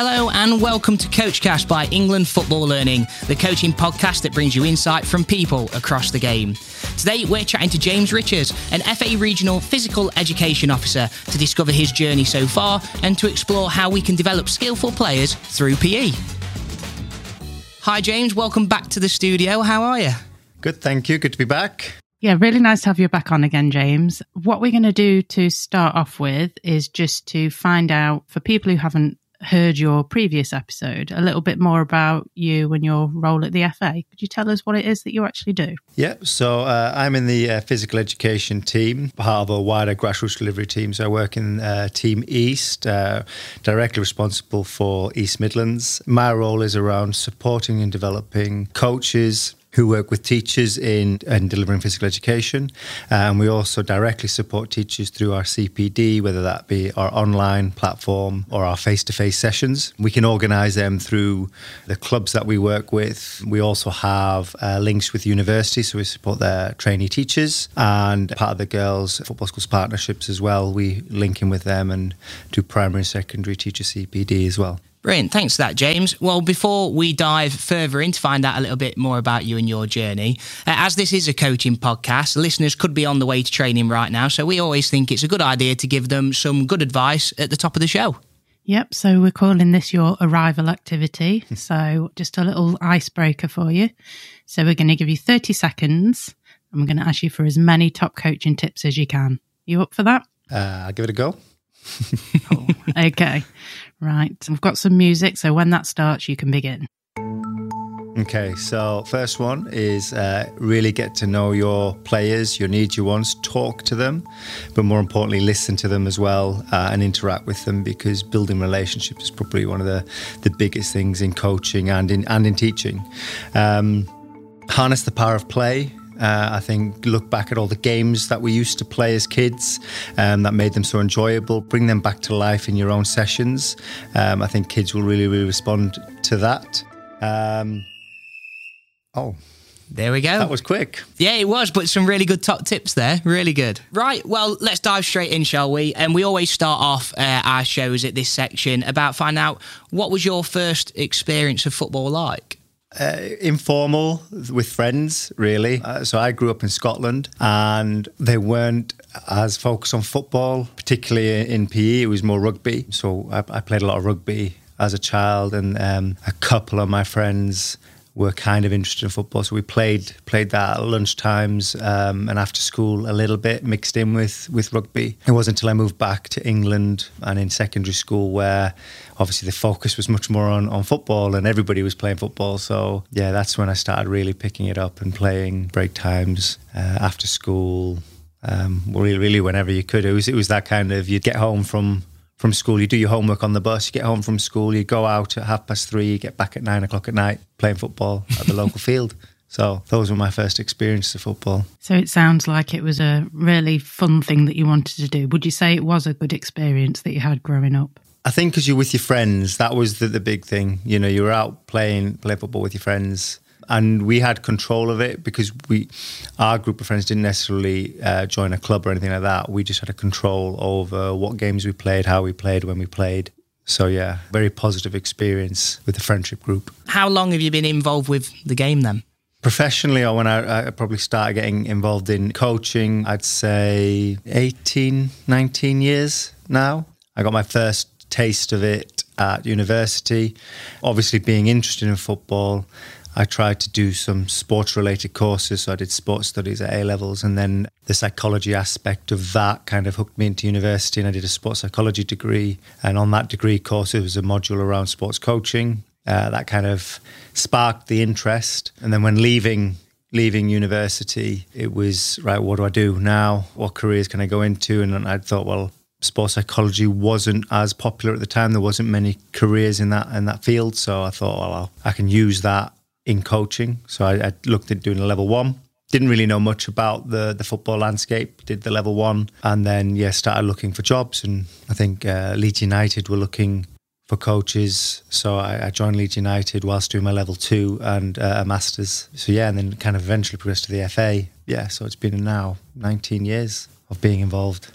Hello and welcome to Coachcast by England Football Learning, the coaching podcast that brings you insight from people across the game. Today we're chatting to James Riches, an FA Regional Physical Education Officer, to discover his journey so far and to explore how we can develop skillful players through PE. Hi James, welcome back to the studio. How are you? Good, thank you. Good to be back. Yeah, really nice to have you back on again, James. What we're going to do to start off with is just to find out for people who haven't heard your previous episode a little bit more about you and your role at the FA. Could you tell us what it is that you actually do? Yeah, so uh, I'm in the uh, physical education team, part of a wider grassroots delivery team. So I work in uh, Team East, uh, directly responsible for East Midlands. My role is around supporting and developing coaches, who work with teachers in, in delivering physical education. And we also directly support teachers through our CPD, whether that be our online platform or our face to face sessions. We can organise them through the clubs that we work with. We also have uh, links with universities, so we support their trainee teachers and part of the girls' football schools partnerships as well. We link in with them and do primary and secondary teacher CPD as well. Brilliant. Thanks for that, James. Well, before we dive further in to find out a little bit more about you and your journey, uh, as this is a coaching podcast, listeners could be on the way to training right now. So we always think it's a good idea to give them some good advice at the top of the show. Yep. So we're calling this your arrival activity. so just a little icebreaker for you. So we're going to give you 30 seconds and we're going to ask you for as many top coaching tips as you can. You up for that? Uh, I'll give it a go. cool. Okay. Right. We've got some music, so when that starts, you can begin. Okay, so first one is uh, really get to know your players, your needs, your wants, talk to them, but more importantly, listen to them as well uh, and interact with them because building relationships is probably one of the, the biggest things in coaching and in and in teaching. Um, harness the power of play. Uh, I think look back at all the games that we used to play as kids um, that made them so enjoyable. Bring them back to life in your own sessions. Um, I think kids will really, really respond to that. Um, oh, there we go. That was quick. Yeah, it was, but some really good top tips there. Really good. Right, well, let's dive straight in, shall we? And we always start off uh, our shows at this section about finding out what was your first experience of football like? Uh, informal with friends, really. Uh, so I grew up in Scotland and they weren't as focused on football, particularly in PE. It was more rugby. So I, I played a lot of rugby as a child, and um, a couple of my friends were kind of interested in football. So we played played that at lunch times um, and after school a little bit mixed in with with rugby. It wasn't until I moved back to England and in secondary school where obviously the focus was much more on, on football and everybody was playing football. So yeah, that's when I started really picking it up and playing break times uh, after school. Um, really, really, whenever you could. It was it was that kind of you'd get home from from school, you do your homework on the bus, you get home from school, you go out at half past three, you get back at nine o'clock at night playing football at the local field. So those were my first experiences of football. So it sounds like it was a really fun thing that you wanted to do. Would you say it was a good experience that you had growing up? I think because you're with your friends, that was the, the big thing. You know, you were out playing play football with your friends and we had control of it because we, our group of friends didn't necessarily uh, join a club or anything like that. We just had a control over what games we played, how we played, when we played. So yeah, very positive experience with the friendship group. How long have you been involved with the game then? Professionally, or when I, I probably started getting involved in coaching, I'd say 18, 19 years now. I got my first taste of it at university. Obviously, being interested in football, I tried to do some sports related courses. So I did sports studies at A levels, and then the psychology aspect of that kind of hooked me into university. And I did a sports psychology degree. And on that degree course, it was a module around sports coaching. Uh, that kind of sparked the interest. And then when leaving leaving university, it was right. What do I do now? What careers can I go into? And I thought, well, sports psychology wasn't as popular at the time. There wasn't many careers in that in that field. So I thought, well, I can use that in coaching. So I, I, looked at doing a level one. Didn't really know much about the the football landscape. Did the level one, and then yeah, started looking for jobs. And I think uh, Leeds United were looking for coaches. So I, I, joined Leeds United whilst doing my level two and uh, a masters. So yeah, and then kind of eventually progressed to the FA. Yeah, so it's been now 19 years of being involved.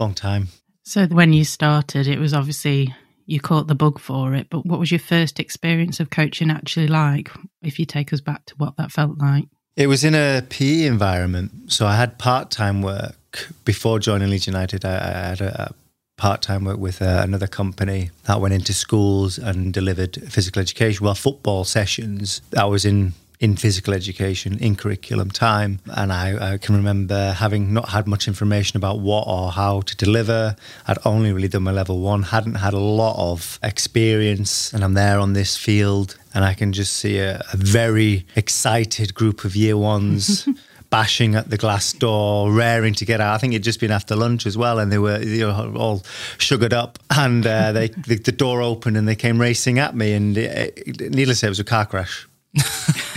Long time. So when you started, it was obviously you caught the bug for it, but what was your first experience of coaching actually like? If you take us back to what that felt like. It was in a PE environment. So I had part time work before joining Leeds United. I, I had a, a part time work with uh, another company that went into schools and delivered physical education. Well, football sessions. I was in in physical education in curriculum time. And I, I, can remember having not had much information about what or how to deliver. I'd only really done my level one, hadn't had a lot of experience, and I'm there on this field. And I can just see a, a very excited group of year ones bashing at the glass door, raring to get out. I think it'd just been after lunch as well, and they were you know, all sugared up. And uh, they the, the, door opened and they came racing at me. And it, it, needless to say, it was a car crash.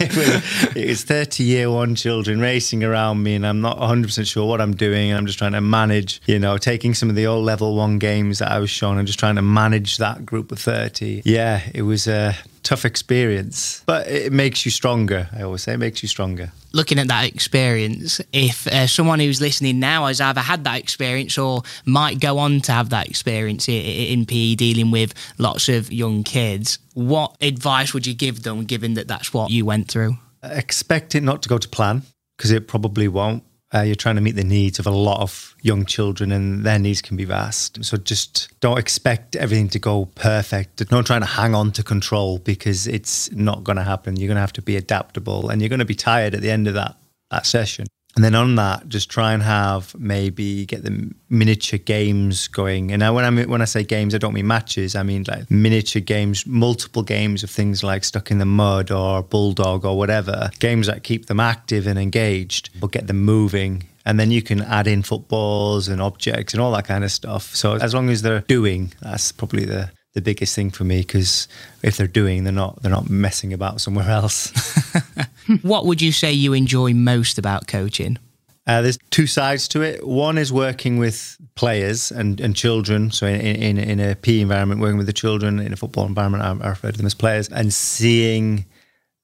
it, was, it was 30 year one children racing around me, and I'm not 100% sure what I'm doing. I'm just trying to manage, you know, taking some of the old level one games that I was shown and just trying to manage that group of 30. Yeah, it was a tough experience, but it makes you stronger. I always say it makes you stronger looking at that experience, if uh, someone who's listening now has either had that experience or might go on to have that experience in, PE dealing with lots of young kids, what advice would you give them given that that that's what you went through? Expect it not to go to plan because it probably won't. Uh, you're trying to meet the needs of a lot of young children, and their needs can be vast. So just don't expect everything to go perfect. Don't try to hang on to control because it's not going to happen. You're going to have to be adaptable, and you're going to be tired at the end of that that session. And then on that, just try and have maybe get the miniature games going. And now when I when I say games, I don't mean matches. I mean like miniature games, multiple games of things like stuck in the mud or bulldog or whatever. Games that keep them active and engaged, but get them moving. And then you can add in footballs and objects and all that kind of stuff. So as long as they're doing, that's probably the the biggest thing for me because if they're doing, they're not they're not messing about somewhere else. what would you say you enjoy most about coaching? Uh, there's two sides to it. One is working with players and, and children. So in, in, in a PE environment, working with the children in a football environment, I, I refer to them as players, and seeing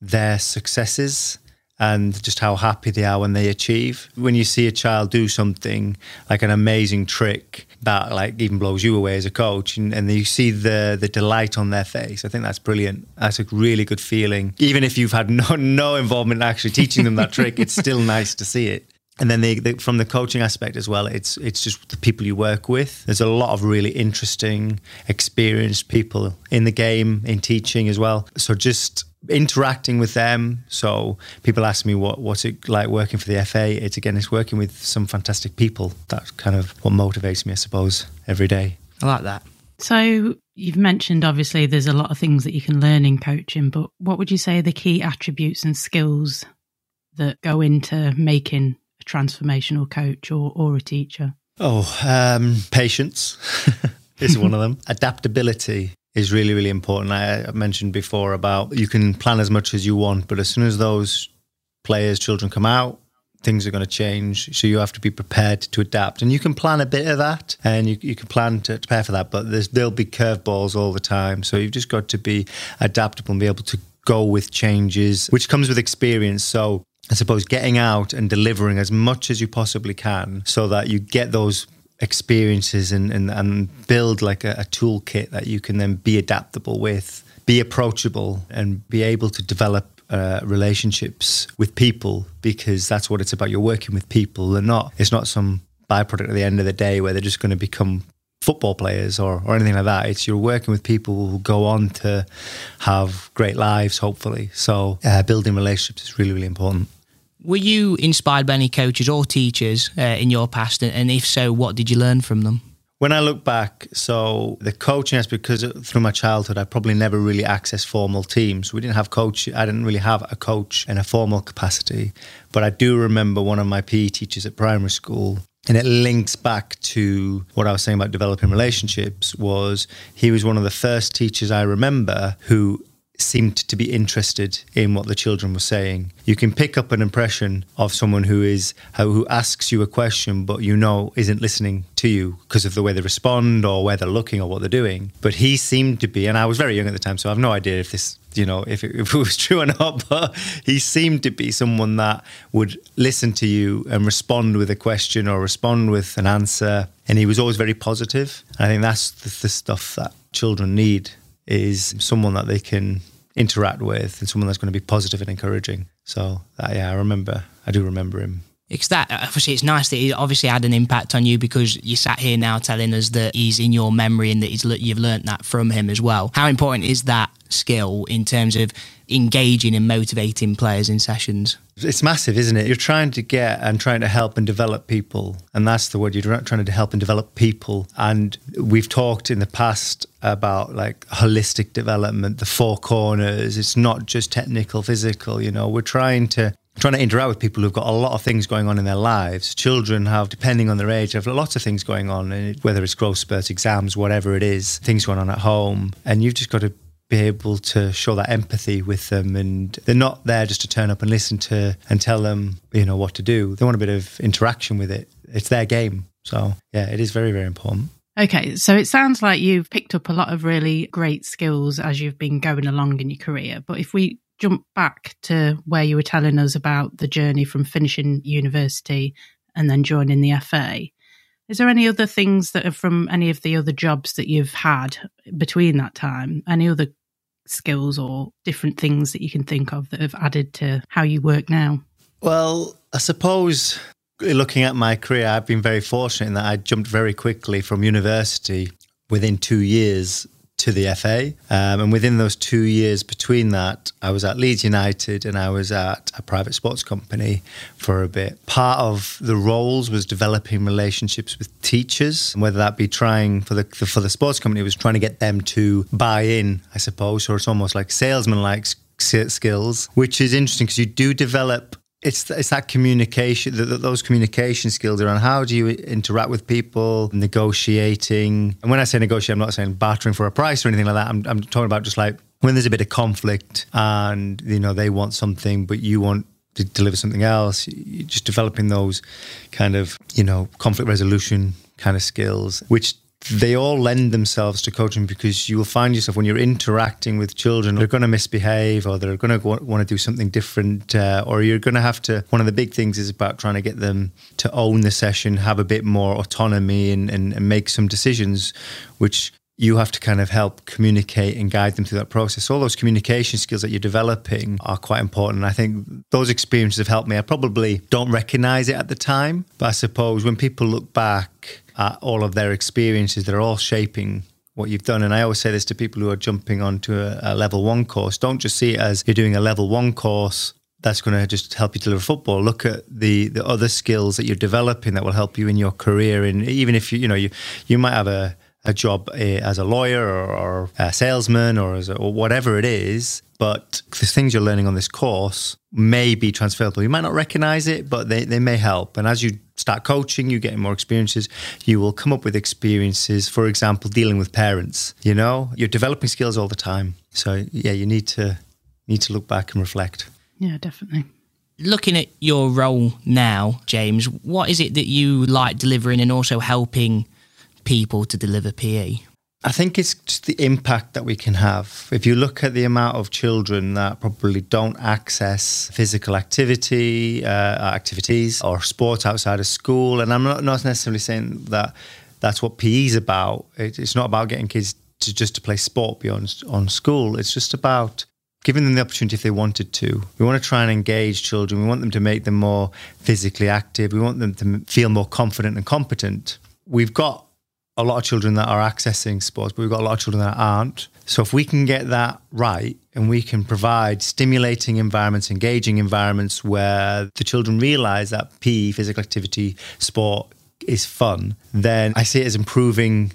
their successes and just how happy they are when they achieve. When you see a child do something like an amazing trick that like even blows you away as a coach and, and you see the the delight on their face, I think that's brilliant. That's a really good feeling. Even if you've had no no involvement in actually teaching them that trick, it's still nice to see it and then the, from the coaching aspect as well, it's it's just the people you work with. There's a lot of really interesting, experienced people in the game, in teaching as well. So just interacting with them. So people ask me what what's it like working for the FA. It's again, it's working with some fantastic people. That's kind of what motivates me, I suppose, every day. I like that. So you've mentioned obviously there's a lot of things that you can learn in coaching, but what would you say are the key attributes and skills that go into making a transformational coach or, or a teacher? Oh, um, patience is one of them. Adaptability is really, really important. I mentioned before about you can plan as much as you want, but as soon as those players, children come out, things are going to change. So you have to be prepared to adapt. And you can plan a bit of that and you, you can plan to prepare for that, but there'll be curveballs all the time. So you've just got to be adaptable and be able to go with changes, which comes with experience. So I suppose getting out and delivering as much as you possibly can so that you get those experiences and, and, and build like a, a toolkit that you can then be adaptable with, be approachable, and be able to develop uh, relationships with people because that's what it's about. You're working with people. They're not. It's not some byproduct at the end of the day where they're just going to become football players or, or anything like that. It's you're working with people who go on to have great lives, hopefully. So uh, building relationships is really, really important. Were you inspired by any coaches or teachers uh, in your past? And if so, what did you learn from them? When I look back, so the coaching is because through my childhood, I probably never really accessed formal teams. We didn't have coach. I didn't really have a coach in a formal capacity. But I do remember one of my PE teachers at primary school and it links back to what I was saying about developing relationships was he was one of the first teachers I remember who seemed to be interested in what the children were saying. You can pick up an impression of someone who is who asks you a question, but you know isn't listening to you because of the way they respond or where they're looking or what they're doing. But he seemed to be, and I was very young at the time, so I have no idea if this you know if it, if it was true or not but he seemed to be someone that would listen to you and respond with a question or respond with an answer and he was always very positive i think that's the, the stuff that children need is someone that they can interact with and someone that's going to be positive and encouraging. So yeah, I remember, I do remember him. It's that obviously it's nice that he obviously had an impact on you because you sat here now telling us that he's in your memory and that he's you've learnt that from him as well. How important is that skill in terms of engaging and motivating players in sessions? It's massive, isn't it? You're trying to get and trying to help and develop people. And that's the word. You're trying to help and develop people. And we've talked in the past about like holistic development, the four corners. It's not just technical, physical. You know, we're trying to trying to interact with people who've got a lot of things going on in their lives. Children have, depending on their age, have lots of things going on, whether it's growth spurts, exams, whatever it is, things going on at home. And you've just got to be able to show that empathy with them and they're not there just to turn up and listen to and tell them you know what to do. They want a bit of interaction with it. It's their game. So yeah it is very very important. Okay, so it sounds like you've picked up a lot of really great skills as you've been going along in your career. But if we jump back to where you were telling us about the journey from finishing university and then joining the FA, is there any other things that are from any of the other jobs that you've had between that time? Any other skills or different things that you can think of that have added to how you work now? Well, I suppose uh, looking at my career, I've been very fortunate in that I jumped very quickly from university within two years to the FA. Um, and within those two years between that, I was at Leeds United and I was at a private sports company for a bit. Part of the roles was developing relationships with teachers, whether that be trying for the for the sports company, was trying to get them to buy in, I suppose, or it's almost like salesman like skills, which is interesting because you do develop it's it's that communication, those communication skills around how do you interact with people, negotiating. And when I say negotiate, I'm not saying bartering for a price or anything like that. I'm, I'm talking about just like when there's a bit of conflict and you know they want something, but you want to deliver something else. You're just developing those kind of you know conflict resolution kind of skills, which they all lend themselves to coaching because you will find yourself when you're interacting with children, they're going to misbehave or they're going to want to do something different, uh, or you're going to have to. One of the big things is about trying to get them to own the session, have a bit more autonomy, and, and, and make some decisions, which you have to kind of help communicate and guide them through that process. All those communication skills that you're developing are quite important. I think those experiences have helped me. I probably don't recognize it at the time, but I suppose when people look back at all of their experiences, they're all shaping what you've done. And I always say this to people who are jumping onto a, a level one course don't just see it as you're doing a level one course that's going to just help you deliver football. Look at the the other skills that you're developing that will help you in your career. And even if you you know you you might have a a job eh, as a lawyer or, or a salesman or as a, or whatever it is, but the things you're learning on this course may be transferable. You might not recognize it, but they, they may help. And as you start coaching, you getting more experiences, you will come up with experiences, for example, dealing with parents. You know, you're developing skills all the time. So yeah, you need to need to look back and reflect. Yeah, definitely. Looking at your role now, James, what is it that you like delivering and also helping people to deliver PE? I think it's just the impact that we can have. If you look at the amount of children that probably don't access physical activity, uh, activities, or sport outside of school, and I'm not, not necessarily saying that that's what PE is about. It, it's not about getting kids to just to play sport beyond on school. It's just about giving them the opportunity if they wanted to. We want to try and engage children. We want them to make them more physically active. We want them to feel more confident and competent. We've got a lot of children that are accessing sports, but we've got a lot of children that aren't. So if we can get that right and we can provide stimulating environments, engaging environments where the children realize that PE, physical activity, sport is fun, then I see it as improving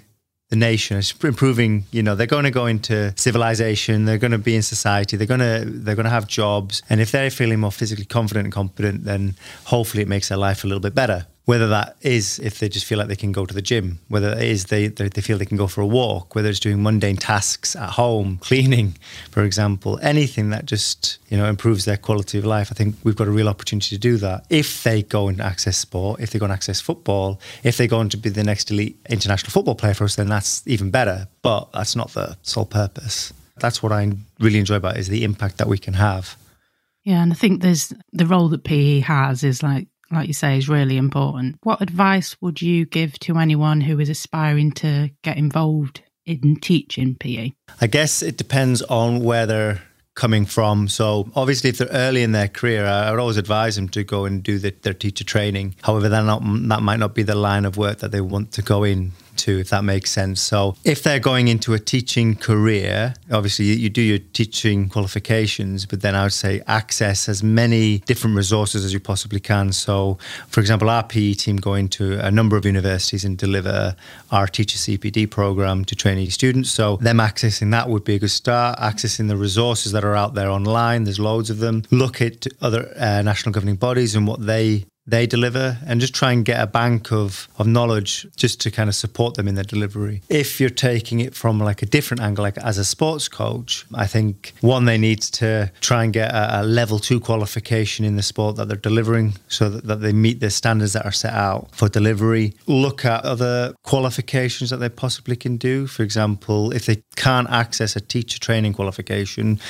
the nation. Improving, you know, they're going to go into civilization, they're going to be in society, they're going to they're going to have jobs, and if they're feeling more physically confident and competent, then hopefully it makes their life a little bit better whether that is if they just feel like they can go to the gym, whether it is they, they, they feel they can go for a walk, whether it's doing mundane tasks at home, cleaning, for example, anything that just, you know, improves their quality of life. I think we've got a real opportunity to do that. If they go and access sport, if they go and access football, if they go on to be the next elite international football player for us, then that's even better. But that's not the sole purpose. That's what I really enjoy about it, is the impact that we can have. Yeah, and I think there's the role that PE has is like like you say is really important. What advice would you give to anyone who is aspiring to get involved in teaching PE? I guess it depends on where they're coming from. So obviously, if they're early in their career, I would always advise them to go and do the, their teacher training. However, not that might not be the line of work that they want to go in to, if that makes sense. So, if they're going into a teaching career, obviously you, do your teaching qualifications, but then I would say access as many different resources as you possibly can. So, for example, our PE team go into a number of universities and deliver our teacher CPD program to trainee students. So, them accessing that would be a good start. Accessing the resources that are out there online, there's loads of them. Look at other uh, national governing bodies and what they they deliver and just try and get a bank of, of knowledge just to kind of support them in their delivery. If you're taking it from like a different angle, like as a sports coach, I think one, they need to try and get a, a level two qualification in the sport that they're delivering so that, that they meet the standards that are set out for delivery. Look at other qualifications that they possibly can do. For example, if they can't access a teacher training qualification,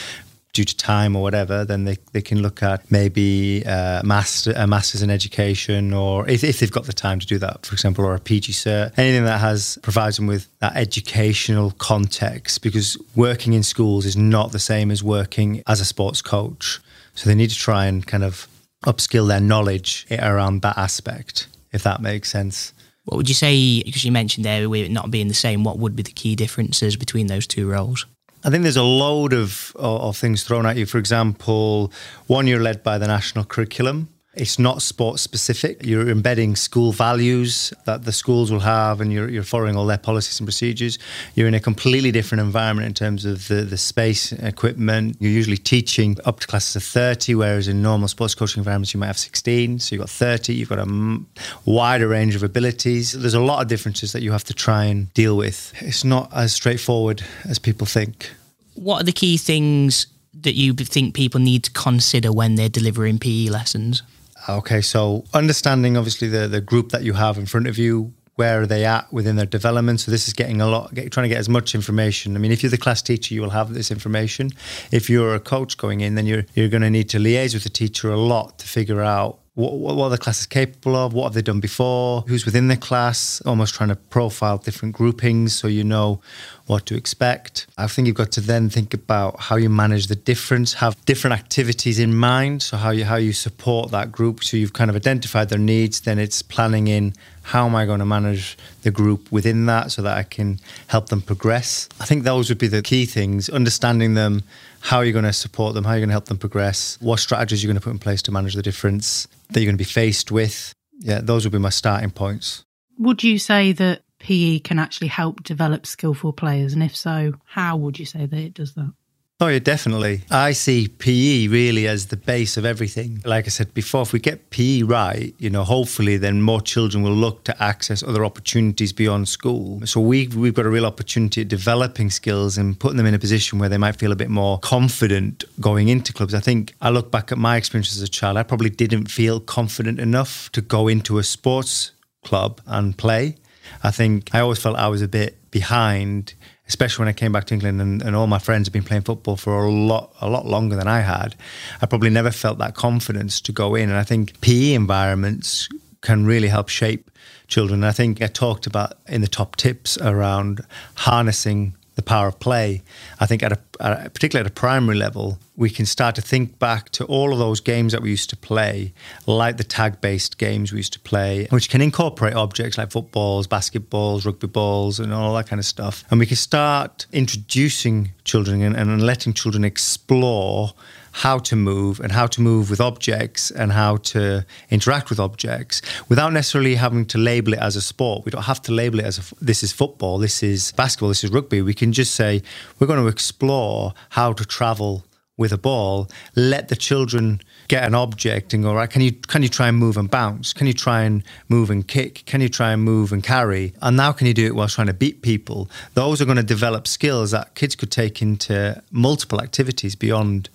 due to time or whatever, then they, they can look at maybe uh, master, a master's in education, or if, if they've got the time to do that, for example, or a PG cert, anything that has provides them with that educational context. Because working in schools is not the same as working as a sports coach, so they need to try and kind of upskill their knowledge around that aspect, if that makes sense. What would you say? Because you mentioned there, it not being the same, what would be the key differences between those two roles? I think there's a load of, of things thrown at you. For example, one, you're led by the national curriculum. It's not sports specific. You're embedding school values that the schools will have, and you're, you're following all their policies and procedures. You're in a completely different environment in terms of the, the space, equipment. You're usually teaching up to classes of 30, whereas in normal sports coaching environments, you might have 16. So you've got 30, you've got a m- wider range of abilities. There's a lot of differences that you have to try and deal with. It's not as straightforward as people think. What are the key things that you think people need to consider when they're delivering PE lessons? Okay, so understanding obviously the, the group that you have in front of you, where are they at within their development? So this is getting a lot, get, trying to get as much information. I mean, if you're the class teacher, you will have this information. If you're a coach going in, then you're you're going to need to liaise with the teacher a lot to figure out what, what, the classes capable of? What have they done before? Who's within the class? Almost trying to profile different groupings so you know what to expect. I think you've got to then think about how you manage the difference, have different activities in mind. So how you how you support that group. So you've kind of identified their needs. Then it's planning in how am I going to manage the group within that so that I can help them progress. I think those would be the key things. Understanding them how are you going to support them? How are you going to help them progress? What strategies you're you going to put in place to manage the difference that you're going to be faced with? Yeah, those would be my starting points. Would you say that PE can actually help develop skillful players? And if so, how would you say that it does that? Oh, yeah, definitely. I see PE really as the base of everything. Like I said before, if we get PE right, you know, hopefully then more children will look to access other opportunities beyond school. So we've, we've got a real opportunity at developing skills and putting them in a position where they might feel a bit more confident going into clubs. I think I look back at my experience as a child, I probably didn't feel confident enough to go into a sports club and play. I think I always felt I was a bit behind especially when I came back to England and, and all my friends had been playing football for a lot a lot longer than I had, I probably never felt that confidence to go in. And I think PE environments can really help shape children. And I think I talked about in the top tips around harnessing the power of play. I think at a, particularly at a primary level, we can start to think back to all of those games that we used to play, like the tag-based games we used to play, which can incorporate objects like footballs, basketballs, rugby balls, and all that kind of stuff. And we can start introducing children and, and letting children explore how to move and how to move with objects and how to interact with objects without necessarily having to label it as a sport. We don't have to label it as a, this is football, this is basketball, this is rugby. We can just say we're going to explore how to travel with a ball, let the children get an object and go, right, can you can you try and move and bounce? Can you try and move and kick? Can you try and move and carry? And now can you do it while trying to beat people? Those are going to develop skills that kids could take into multiple activities beyond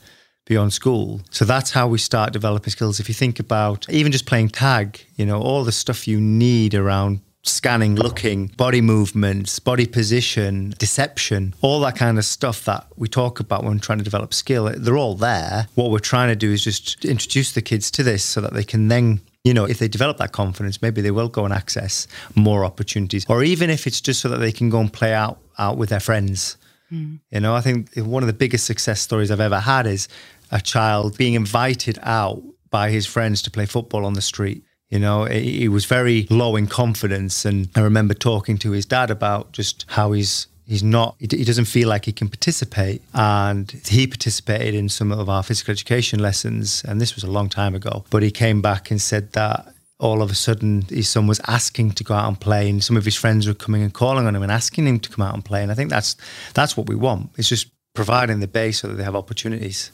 beyond school. So that's how we start developing skills. If you think about even just playing tag, you know, all the stuff you need around scanning, looking, body movements, body position, deception, all that kind of stuff that we talk about when trying to develop skill, they're all there. What we're trying to do is just introduce the kids to this so that they can then you know, if they develop that confidence, maybe they will go and access more opportunities. Or even if it's just so that they can go and play out out with their friends. Mm. You know, I think one of the biggest success stories I've ever had is a child being invited out by his friends to play football on the street. You know, he was very low in confidence. And I remember talking to his dad about just how he's he's not he doesn't feel like he can participate. And he participated in some of our physical education lessons and this was a long time ago. But he came back and said that all of a sudden his son was asking to go out and play and some of his friends were coming and calling on him and asking him to come out and play. And i think that's that's what we want. It's just providing the base so that they have opportunities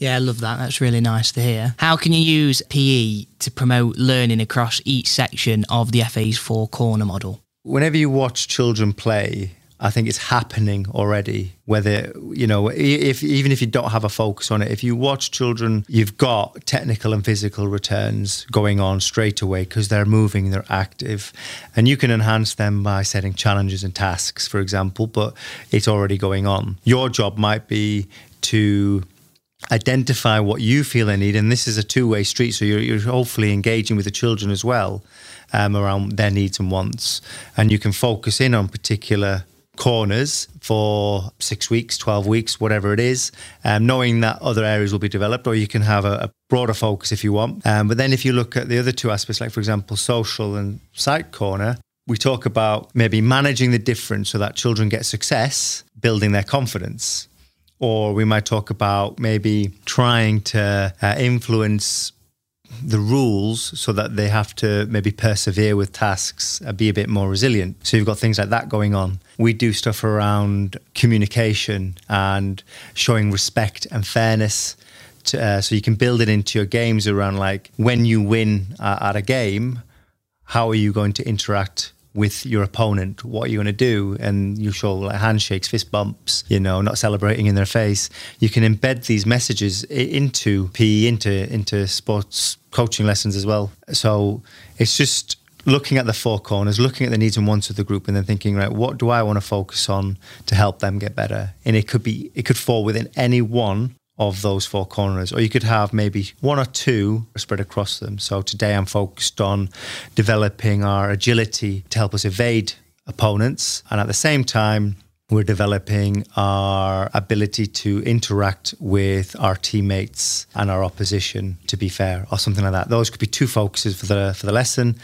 yeah, I love that. That's really nice to hear. How can you use PE to promote learning across each section of the FA's four corner model? Whenever you watch children play, I think it's happening already. Whether you know, if even if you don't have a focus on it, if you watch children, you've got technical and physical returns going on straight away because they're moving, they're active, and you can enhance them by setting challenges and tasks, for example. But it's already going on. Your job might be to identify what you feel they need, and this is a two-way street. So you're, you're hopefully engaging with the children as well um, around their needs and wants, and you can focus in on particular corners for six weeks, 12 weeks, whatever it is, um, knowing that other areas will be developed, or you can have a, a broader focus if you want. Um, but then if you look at the other two aspects, like for example, social and psych corner, we talk about maybe managing the difference so that children get success, building their confidence or we might talk about maybe trying to uh, influence the rules so that they have to maybe persevere with tasks, uh, be a bit more resilient. So you've got things like that going on. We do stuff around communication and showing respect and fairness. To, uh, so you can build it into your games around like when you win uh, at a game, how are you going to interact with your opponent. What are you going to do? And you show like handshakes, fist bumps, you know, not celebrating in their face. You can embed these messages into PE, into into sports coaching lessons as well. So it's just looking at the four corners, looking at the needs and wants of the group, and then thinking, right, what do I want to focus on to help them get better? And it could be, it could fall within any one of those four corners, or you could have maybe one or two spread across them. So today I'm focused on developing our agility to help us evade opponents, and at the same time, we're developing our ability to interact with our teammates and our opposition to be fair or something like that. Those could be two focuses for the for the lesson.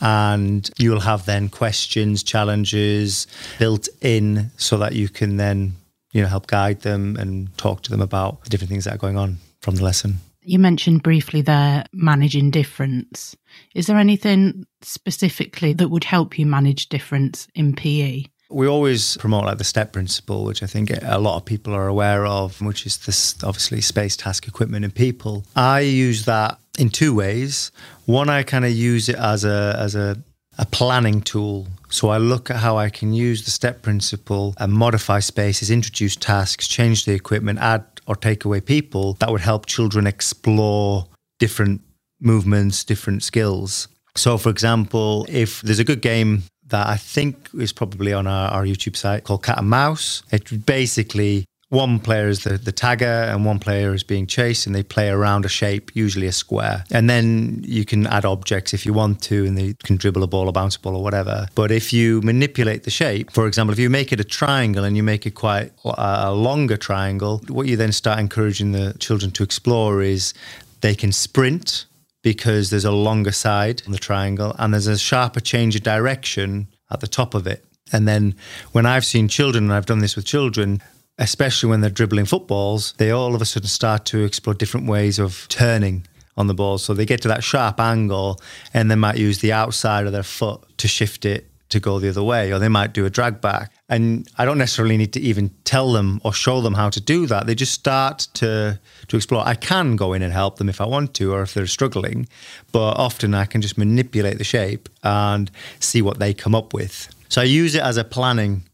And you'll have then questions challenges built in so that you can then you know, help guide them and talk to them about the different things that are going on from the lesson. You mentioned briefly there managing difference. Is there anything specifically that would help you manage difference in PE? We always promote like the step principle, which I think a lot of people are aware of, which is this obviously space, task, equipment, and people. I use that in two ways. One, I kind of use it as a as a a planning tool. So I look at how I can use the step principle and modify spaces, introduce tasks, change the equipment, add or take away people that would help children explore different movements, different skills. So, for example, if there's a good game that I think is probably on our, our YouTube site called Cat and Mouse, it basically one player is the, the tagger and one player is being chased and they play around a shape, usually a square. And then you can add objects if you want to and they can dribble a ball or bounce a ball or whatever. But if you manipulate the shape, for example, if you make it a triangle and you make it quite a longer triangle, what you then start encouraging the children to explore is they can sprint because there's a longer side on the triangle and there's a sharper change of direction at the top of it. And then when I've seen children, and I've done this with children, especially when they're dribbling footballs, they all of a sudden start to explore different ways of turning on the ball. So they get to that sharp angle and they might use the outside of their foot to shift it to go the other way, or they might do a drag back. and I don't necessarily need to even tell them or show them how to do that. They just start to to explore. I can go in and help them if I want to, or if they're struggling, but often I can just manipulate the shape and see what they come up with. So I use it as a planning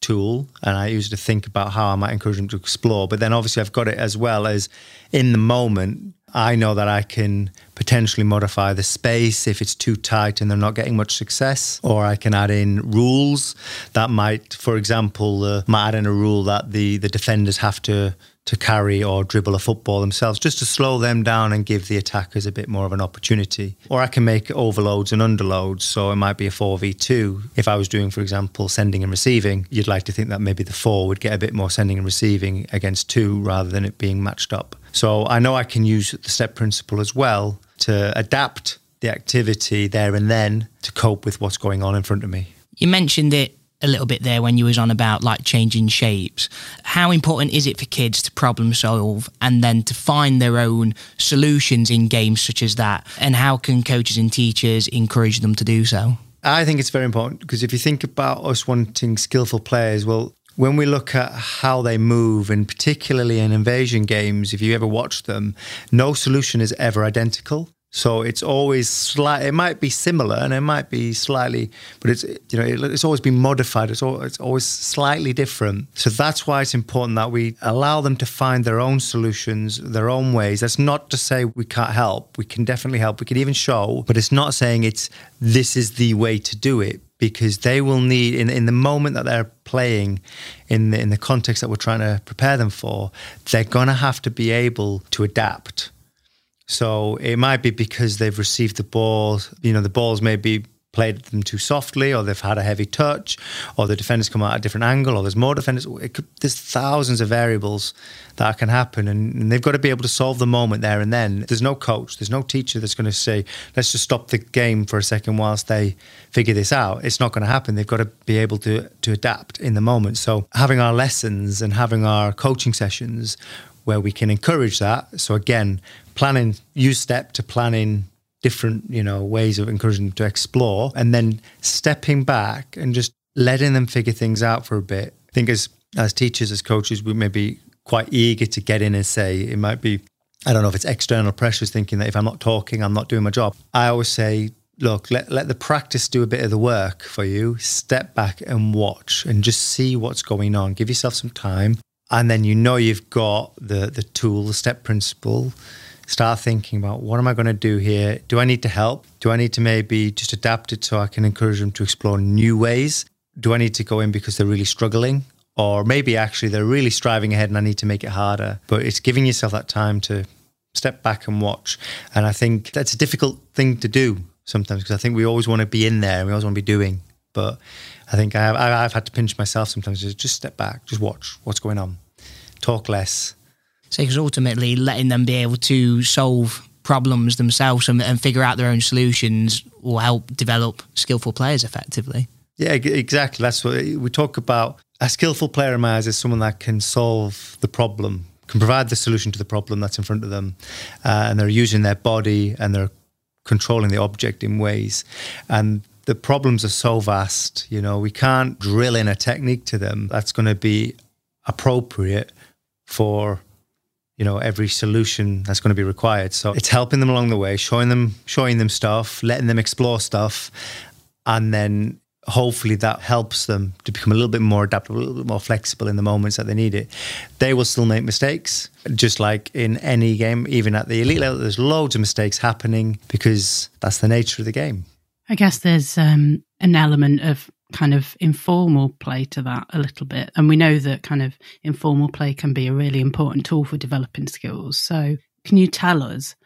tool and I to think about how I might encourage them to explore. But then obviously I've got it as well as in the moment I know that I can potentially modify the space if it's too tight and they're not getting much success, or I can add in rules that might, for example, uh, might add in a rule that the the defenders have to to carry or dribble a football themselves, just to slow them down and give the attackers a bit more of an opportunity. Or I can make overloads and underloads, so it might be a 4v2. If I was doing, for example, sending and receiving, you'd like to think that maybe the four would get a bit more sending and receiving against two rather than it being matched up. So I know I can use the step principle as well to adapt the activity there and then to cope with what's going on in front of me. You mentioned it a little bit there when you was on about like changing shapes. How important is it for kids to problem solve and then to find their own solutions in games such as that? And how can coaches and teachers encourage them to do so? I think it's very important because if you think about us wanting skillful players, well, when we look at how they move, and particularly in invasion games, if you ever watch them, no solution is ever identical. So it's always slight. It might be similar, and it might be slightly, but it's you know it, it's always been modified. It's, all, it's always slightly different. So that's why it's important that we allow them to find their own solutions, their own ways. That's not to say we can't help. We can definitely help. We can even show, but it's not saying it's this is the way to do it because they will need in, in the moment that they're playing in the, in the context that we're trying to prepare them for they're to have to be able to adapt so it might be because they've received the ball, you know, the balls may be played them too softly, or they've had a heavy touch, or the defenders come out at a different angle, or there's more defenders. Could, there's thousands of variables that can happen, and, and, they've got to be able to solve the moment there and then. There's no coach, there's no teacher that's going to say, let's just stop the game for a second whilst they figure this out. It's not going to happen. They've got to be able to to adapt in the moment. So having our lessons and having our coaching sessions where we can encourage that. So again, planning, use step to planning different, you know, ways of encouraging them to explore and then stepping back and just letting them figure things out for a bit. I think as as teachers, as coaches, we may be quite eager to get in and say it might be I don't know if it's external pressures thinking that if I'm not talking, I'm not doing my job. I always say, look, let, let the practice do a bit of the work for you. Step back and watch and just see what's going on. Give yourself some time and then you know you've got the the tool, the step principle. Start thinking about what am I going to do here? Do I need to help? Do I need to maybe just adapt it so I can encourage them to explore new ways? Do I need to go in because they're really struggling? Or maybe actually they're really striving ahead and I need to make it harder. But it's giving yourself that time to step back and watch. And I think that's a difficult thing to do sometimes because I think we always want to be in there and we always want to be doing. But I think I have, I've had to pinch myself sometimes. Just, just step back, just watch what's going on, talk less. So, because ultimately, letting them be able to solve problems themselves and, and figure out their own solutions will help develop skillful players effectively. Yeah, exactly. That's what we talk about. A skillful player in my eyes is someone that can solve the problem, can provide the solution to the problem that's in front of them, uh, and they're using their body and they're controlling the object in ways. And the problems are so vast. You know, we can't drill in a technique to them that's going to be appropriate for you know every solution that's going to be required. So it's helping them along the way showing them showing them stuff letting them explore stuff and then hopefully that helps them to become a little bit more adaptable a little bit more flexible in the moments that they need it. They will still make mistakes just like in any game even at the elite level there's loads of mistakes happening because that's the nature of the game. I guess there's um, an element of kind of informal play to that a little bit. And we know that kind of informal play can be a really important tool for developing skills. So, can you tell us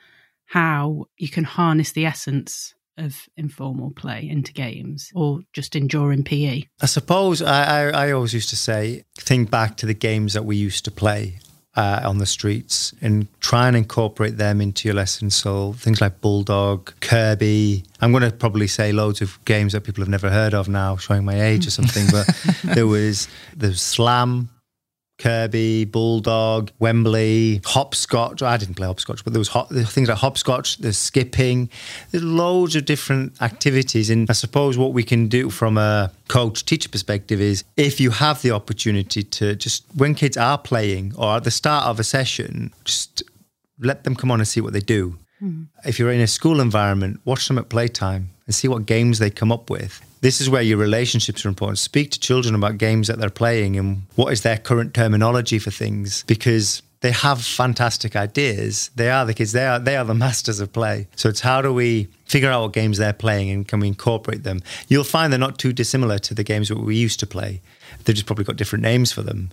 how you can harness the essence of informal play into games or just enduring PE? I suppose I, I, I always used to say, think back to the games that we used to play uh, on the streets and try and incorporate them into your lessons. So things like Bulldog, Kirby. I'm going to probably say loads of games that people have never heard of now, showing my age or something. But there was there was Slam, Kirby, Bulldog, Wembley, hopscotch. I didn't play hopscotch, but there was hop, there things like hopscotch, there's skipping. There's loads of different activities. And I suppose what we can do from a coach teacher perspective is if you have the opportunity to just, when kids are playing or at the start of a session, just let them come on and see what they do. Mm. If you're in a school environment, watch them at playtime and see what games they come up with this is where your relationships are important. Speak to children about games that they're playing and what is their current terminology for things because they have fantastic ideas. They are the kids. They are they are the masters of play. So it's how do we figure out what games they're playing and can we incorporate them? You'll find they're not too dissimilar to the games that we used to play. They've just probably got different names for them.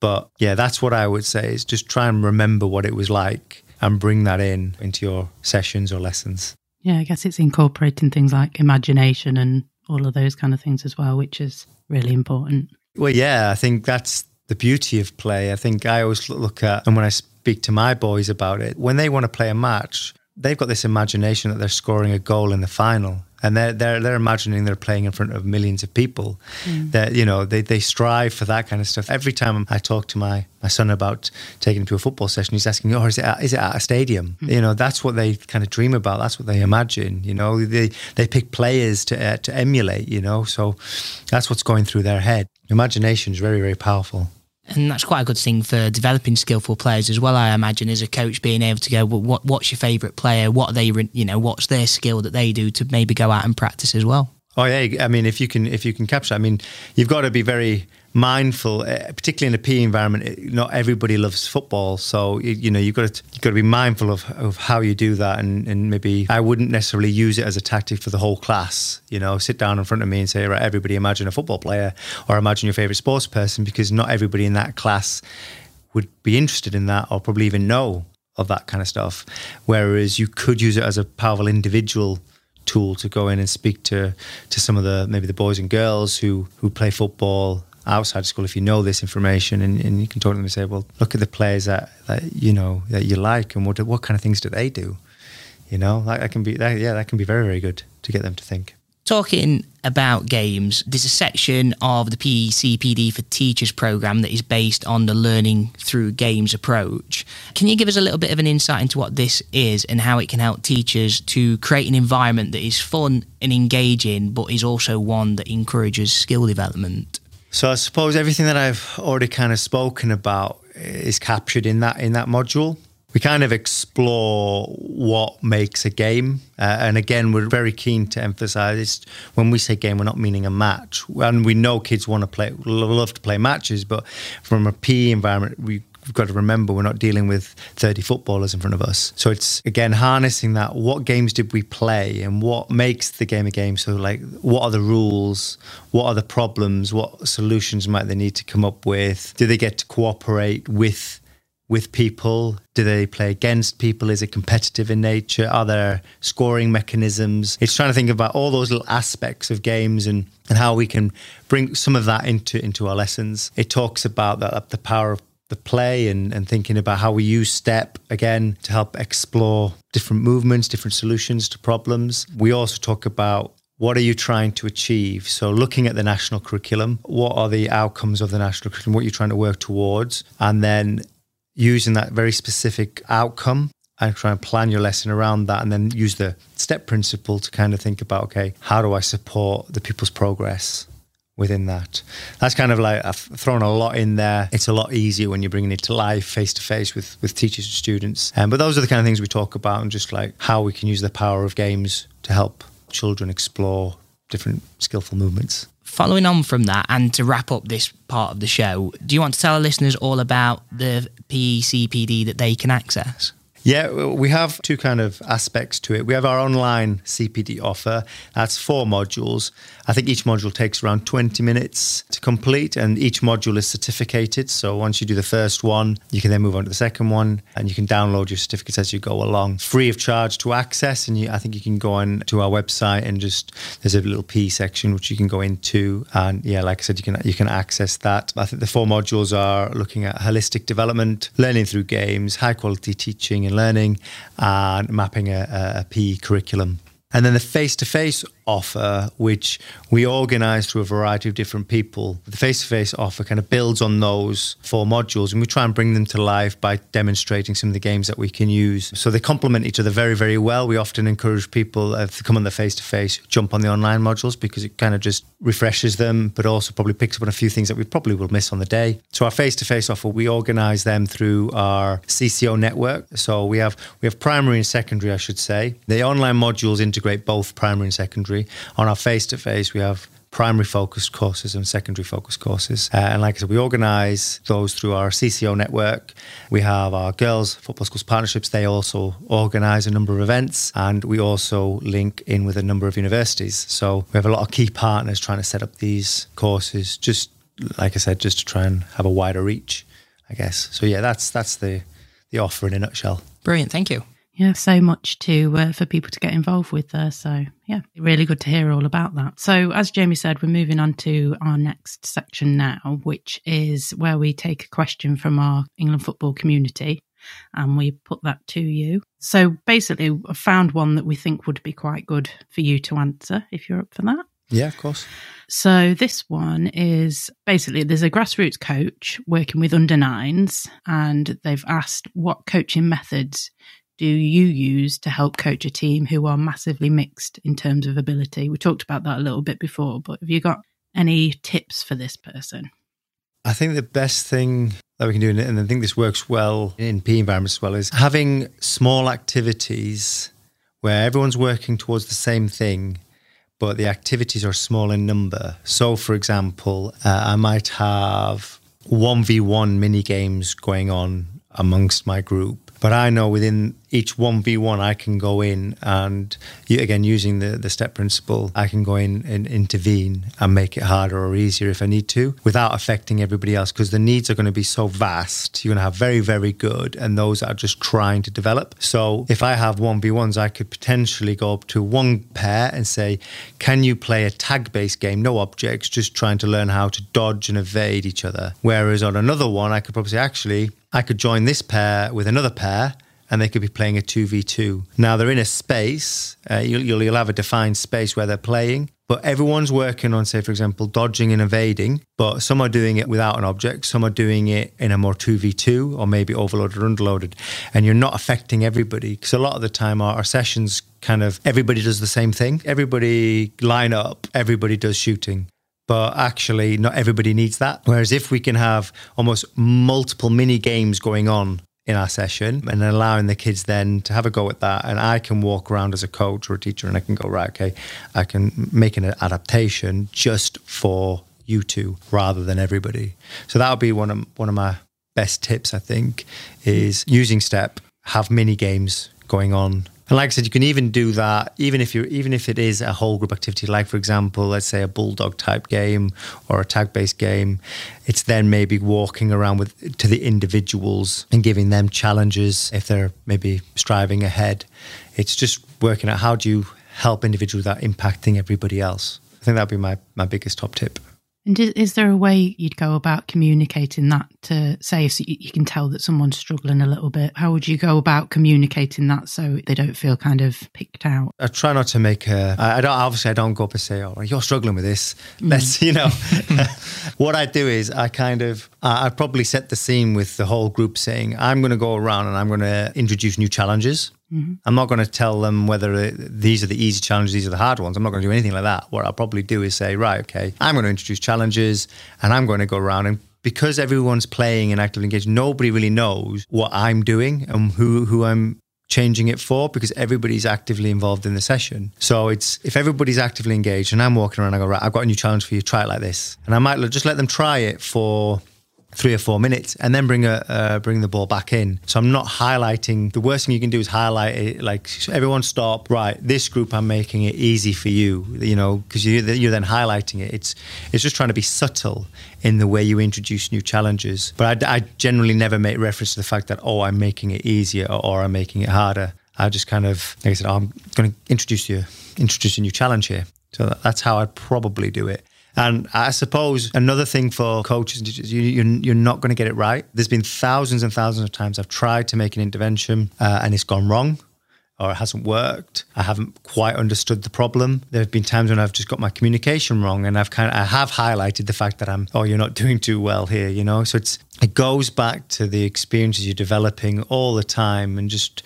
But yeah, that's what I would say is just try and remember what it was like and bring that in into your sessions or lessons. Yeah, I guess it's incorporating things like imagination and all of those kind of things as well, which is really important. Well, yeah, I think that's the beauty of play. I think I always look at, and when I speak to my boys about it, when they want to play a match, they've got this imagination that they're scoring a goal in the final and they're they're they're imagining they're playing in front of millions of people. Mm. That you know they they strive for that kind of stuff. Every time I talk to my my son about taking him to a football session, he's asking, "Oh, is it at, is it at a stadium?" Mm. You know, that's what they kind of dream about. That's what they imagine. You know, they they pick players to uh, to emulate. You know, so that's what's going through their head. Imagination is very very powerful and that's quite a good thing for developing skillful players as well. I imagine as a coach being able to go, well, what what's your favourite player? What are they, you know, what's their skill that they do to maybe go out and practice as well. Oh yeah, I mean, if you can if you can capture, I mean, you've got to be very mindful, uh, particularly in a PE environment. Not everybody loves football, so you, you, know you've got to you've got to be mindful of, of how you do that, and, and maybe I wouldn't necessarily use it as a tactic for the whole class. You know, sit down in front of me and say, right, everybody, imagine a football player or imagine your favorite sports person, because not everybody in that class would be interested in that or probably even know of that kind of stuff. Whereas you could use it as a powerful individual tool to go in and speak to to some of the maybe the boys and girls who who play football outside school if you know this information and, and you can talk to them and say, well, look at the players that, that you know that you like and what what kind of things do they do? You know, that, that can be that, yeah, that can be very very good to get them to think. Talking about games, there's a section of the PECPD for Teachers program that is based on the learning through games approach. Can you give us a little bit of an insight into what this is and how it can help teachers to create an environment that is fun and engaging, but is also one that encourages skill development? So I suppose everything that I've already kind of spoken about is captured in that in that module. We kind of explore what makes a game, uh, and again, we're very keen to emphasise when we say game, we're not meaning a match. And we know kids want to play, love to play matches, but from a PE environment, we we've got to remember we're not dealing with 30 footballers in front of us. So it's again harnessing that. What games did we play and what makes the game a game? So, like, what are the rules? What are the problems? What solutions might they need to come up with? Do they get to cooperate with? With people? Do they play against people? Is it competitive in nature? Are there scoring mechanisms? It's trying to think about all those little aspects of games and, and how we can bring some of that into into our lessons. It talks about that the power of the play and, and thinking about how we use step again to help explore different movements, different solutions to problems. We also talk about what are you trying to achieve? So, looking at the national curriculum, what are the outcomes of the national curriculum? What you're you trying to work towards? And then using that very specific outcome and try and plan your lesson around that. And then use the step principle to kind of think about okay, how do I support the pupil's progress? Within that. That's kind of like I've thrown a lot in there. It's a lot easier when you're bringing it to life, face to face with with teachers and students. Um, but those are the kind of things we talk about, and just like how we can use the power of games to help children explore different skillful movements. Following on from that, and to wrap up this part of the show, do you want to tell our listeners all about the PECPD that they can access? Yeah, we have two kind of aspects to it. We have our online CPD offer. That's four modules. I think each module takes around 20 minutes to complete, and each module is certificated. So once you do the first one, you can then move on to the second one, and you can download your certificates as you go along, free of charge to access. And you, I think you can go on to our website and just there's a little PE section which you can go into, and yeah, like I said, you can you can access that. I think the four modules are looking at holistic development, learning through games, high quality teaching and learning and mapping a, a PE curriculum. And then the face to face offer, which we organize through a variety of different people. The face to face offer kind of builds on those four modules and we try and bring them to life by demonstrating some of the games that we can use. So they complement each other very, very well. We often encourage people uh, to come on the face to face, jump on the online modules because it kind of just refreshes them, but also probably picks up on a few things that we probably will miss on the day. So our face to face offer, we organize them through our CCO network. So we have we have primary and secondary, I should say. The online modules integrate both primary and secondary. On our face to face, we have primary focused courses and secondary focused courses. Uh, and like I said, we organise those through our CCO network. We have our girls football schools partnerships. They also organise a number of events, and we also link in with a number of universities. So we have a lot of key partners trying to set up these courses. Just like I said, just to try and have a wider reach, I guess. So yeah, that's that's the the offer in a nutshell. Brilliant, thank you. Yeah, so much to uh, for people to get involved with there. So yeah, really good to hear all about that. So as Jamie said, we're moving on to our next section now, which is where we take a question from our England football community and we put that to you. So basically, I found one that we think would be quite good for you to answer if you're up for that. Yeah, of course. So this one is basically there's a grassroots coach working with under nines, and they've asked what coaching methods do you use to help coach a team who are massively mixed in terms of ability? We talked about that a little bit before, but have you got any tips for this person? I think the best thing that we can do, and I think this works well in PE environments as well, is having small activities where everyone's working towards the same thing, but the activities are small in number. So, for example, uh, I might have 1v1 mini games going on amongst my group but I know within each 1v1, I can go in and, again, using the, the step principle, I can go in and intervene and make it harder or easier if I need to without affecting everybody else because the needs are going to be so vast. You're going to have very, very good and those that are just trying to develop. So if I have 1v1s, I could potentially go up to one pair and say, can you play a tag based game, no objects, just trying to learn how to dodge and evade each other? Whereas on another one, I could probably say, actually, I could join this pair with another pair and they could be playing a 2v2. Now they're in a space, uh, you'll, you'll, you'll have a defined space where they're playing, but everyone's working on, say, for example, dodging and evading, but some are doing it without an object, some are doing it in a more 2v2 or maybe overloaded or underloaded, and you're not affecting everybody. Because a lot of the time, our, our sessions kind of everybody does the same thing. Everybody line up, everybody does shooting but actually not everybody needs that. Whereas if we can have almost multiple mini games going on in our session and allowing the kids then to have a go at that. And I can walk around as a coach or a teacher and I can go right okay I can make an adaptation just for you two rather than everybody. So that would be one of one of my best tips I think is using step have mini games going on and like I said, you can even do that even if you even if it is a whole group activity. Like for example, let's say a bulldog type game or a tag based game. It's then maybe walking around with to the individuals and giving them challenges if they're maybe striving ahead. It's just working out how do you help individuals without impacting everybody else. I think that'd be my my biggest top tip. And is, is, there a way you'd go about communicating that to say if you can tell that someone's struggling a little bit? How would you go about communicating that so they don't feel kind of picked out? I try not to make a. I don't obviously I don't go up and say, "Oh, you're struggling with this." Mm. Let's you know. what I do is I kind of I probably set the scene with the whole group saying, "I'm going to go around and I'm going to introduce new challenges." Mm-hmm. I'm not going to tell them whether these are the easy challenges, these are the hard ones. I'm not going to do anything like that. What I'll probably do is say, right, okay, I'm going to introduce challenges and I'm going to go around and because everyone's playing and actively engaged, nobody really knows what I'm doing and who, who I'm changing it for because everybody's actively involved in the session. So it's if everybody's actively engaged and I'm walking around, I go, right, I've got a new challenge for you, try it like this. And I might just let them try it for three or four minutes and then bring a uh, bring the ball back in. So I'm not highlighting. The worst thing you can do is highlight it. Like everyone stop. Right, this group I'm making it easy for you. You know, because you, you're then highlighting it. It's it's just trying to be subtle in the way you introduce new challenges. But I, I generally never make reference to the fact that oh I'm making it easier or, or I'm making it harder. I just kind of like I said oh, I'm going to introduce you introduce a new challenge here. So that's how I'd probably do it. And I suppose another thing for coaches is you, you're, you're not going to get it right. There's been thousands and thousands of times I've tried to make an intervention uh, and it's gone wrong or it hasn't worked. I haven't quite understood the problem. There have been times when I've just got my communication wrong and I've kind of I have highlighted the fact that I'm oh you're not doing too well here, you know. So it's it goes back to the experiences you're developing all the time and just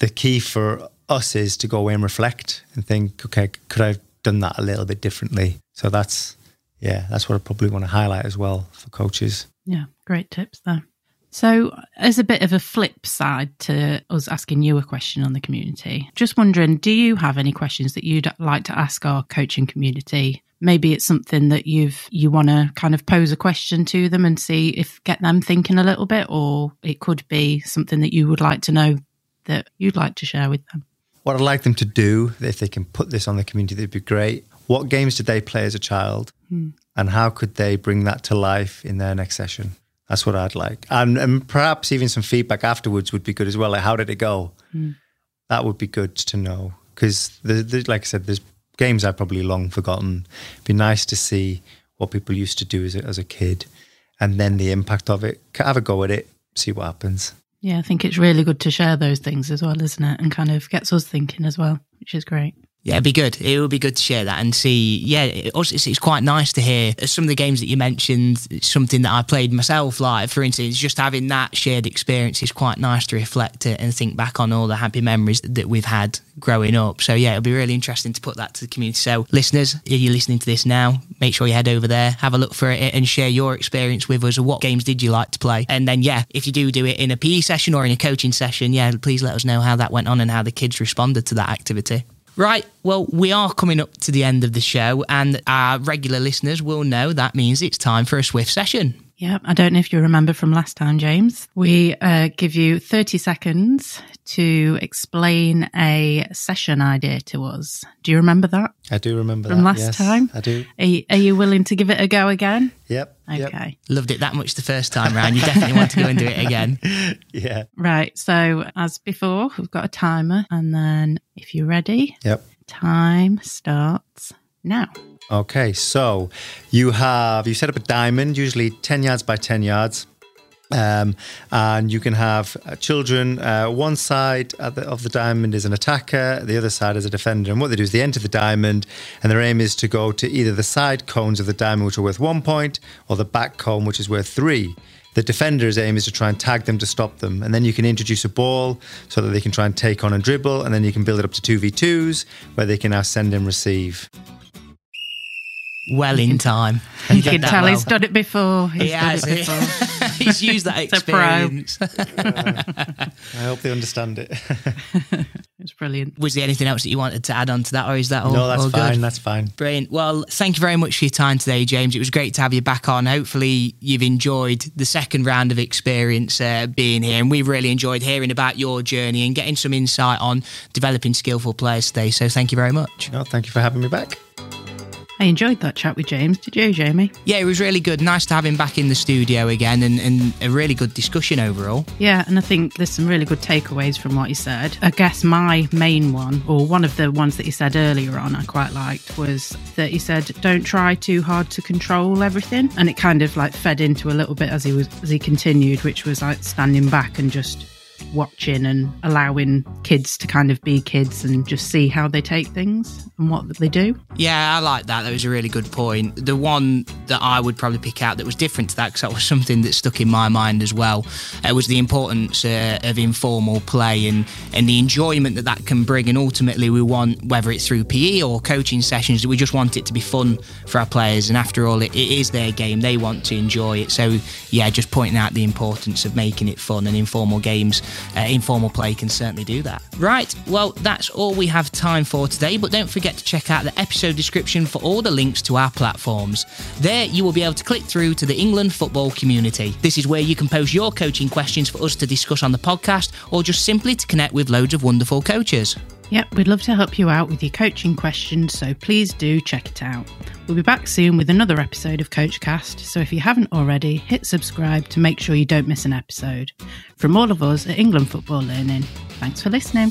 the key for us is to go away and reflect and think, okay, could I done that a little bit differently? So that's yeah, that's what I probably want to highlight as well for coaches. Yeah, great tips there. So, as a bit of a flip side to us asking you a question on the community, just wondering, do you have any questions that you'd like to ask our coaching community? Maybe it's something that you've you want to kind of pose a question to them and see if get them thinking a little bit, or it could be something that you would like to know that you'd like to share with them. What I'd like them to do, if they can put this on the community, that'd be great. What games did they play as a child, hmm. and how could they bring that to life in their next session? That's what I'd like. And, and perhaps even some feedback afterwards would be good as well. Like, how did it go? Mm. That would be good to know. Because, like I said, there's games I've probably long forgotten. It'd be nice to see what people used to do as a, as a kid and then the impact of it. Have a go at it, see what happens. Yeah, I think it's really good to share those things as well, isn't it? And kind of gets us thinking as well, which is great. Yeah, it'd be good. It would be good to share that and see. Yeah, it's, it's quite nice to hear some of the games that you mentioned. Something that I played myself, like for instance, just having that shared experience is quite nice to reflect it and think back on all the happy memories that we've had growing up. So yeah, it'll be really interesting to put that to the community. So listeners, if you're listening to this now, make sure you head over there, have a look for it, and share your experience with us. What games did you like to play? And then yeah, if you do do it in a PE session or in a coaching session, yeah, please let us know how that went on and how the kids responded to that activity. Right, well, we are coming up to the end of the show, and our regular listeners will know that means it's time for a Swift session. Yeah, I don't know if you remember from last time, James. We uh, give you 30 seconds to explain a session idea to us. Do you remember that? I do remember from that, last yes, time. I do. Are you, are you, willing to give it a go again? Yep. Okay. Yep. Loved it that much the first time round. You definitely want to go and do it again. yeah. Right. So, as before, we've got a timer, and then if you're ready, yep. Time starts now. Okay, so you have you set up a diamond, usually ten yards by ten yards. Um, and you can have uh, children. Uh, one side the, of the diamond is an attacker, the other side is a defender. And what they do is they enter the diamond, and their aim is to go to either the side cones of the diamond, which are worth one point, or the back cone, which is worth three. The defender's aim is to try and tag them to stop them. And then you can introduce a ball so that they can try and take on and dribble. And then you can build it up to 2v2s where they can now send and receive. Well in time. You can tell well. he's done it before. He's he has. It before. he's used that experience. I hope they understand it. it's brilliant. Was there anything else that you wanted to add on to that, or is that all? No, that's all fine. Good? That's fine. Brilliant. Well, thank you very much for your time today, James. It was great to have you back on. Hopefully, you've enjoyed the second round of experience uh, being here, and we've really enjoyed hearing about your journey and getting some insight on developing skillful players today. So, thank you very much. No, thank you for having me back. I enjoyed that chat with James. Did you, Jamie? Yeah, it was really good. Nice to have him back in the studio again and, and a really good discussion overall. Yeah, and I think there's some really good takeaways from what he said. I guess my main one, or one of the ones that he said earlier on, I quite liked, was that he said, don't try too hard to control everything. And it kind of like fed into a little bit as he was as he continued, which was like standing back and just watching and allowing kids to kind of be kids and just see how they take things and what they do. Yeah, I like that. That was a really good point. The one that I would probably pick out that was different to that, because that was something that stuck in my mind as well, uh, was the importance uh, of informal play and, and the enjoyment that that can bring. And ultimately, we want, whether it's through PE or coaching sessions, that we just want it to be fun for our players. And after all, it, it is their game. They want to enjoy it. So, yeah, just pointing out the importance of making it fun and informal games uh, informal play can certainly do that. Right, well, that's all we have time for today, but don't forget to check out the episode description for all the links to our platforms. There, you will be able to click through to the England football community. This is where you can post your coaching questions for us to discuss on the podcast or just simply to connect with loads of wonderful coaches. Yep, we'd love to help you out with your coaching questions, so please do check it out. We'll be back soon with another episode of Coachcast, so if you haven't already, hit subscribe to make sure you don't miss an episode. From all of us at England Football Learning, thanks for listening.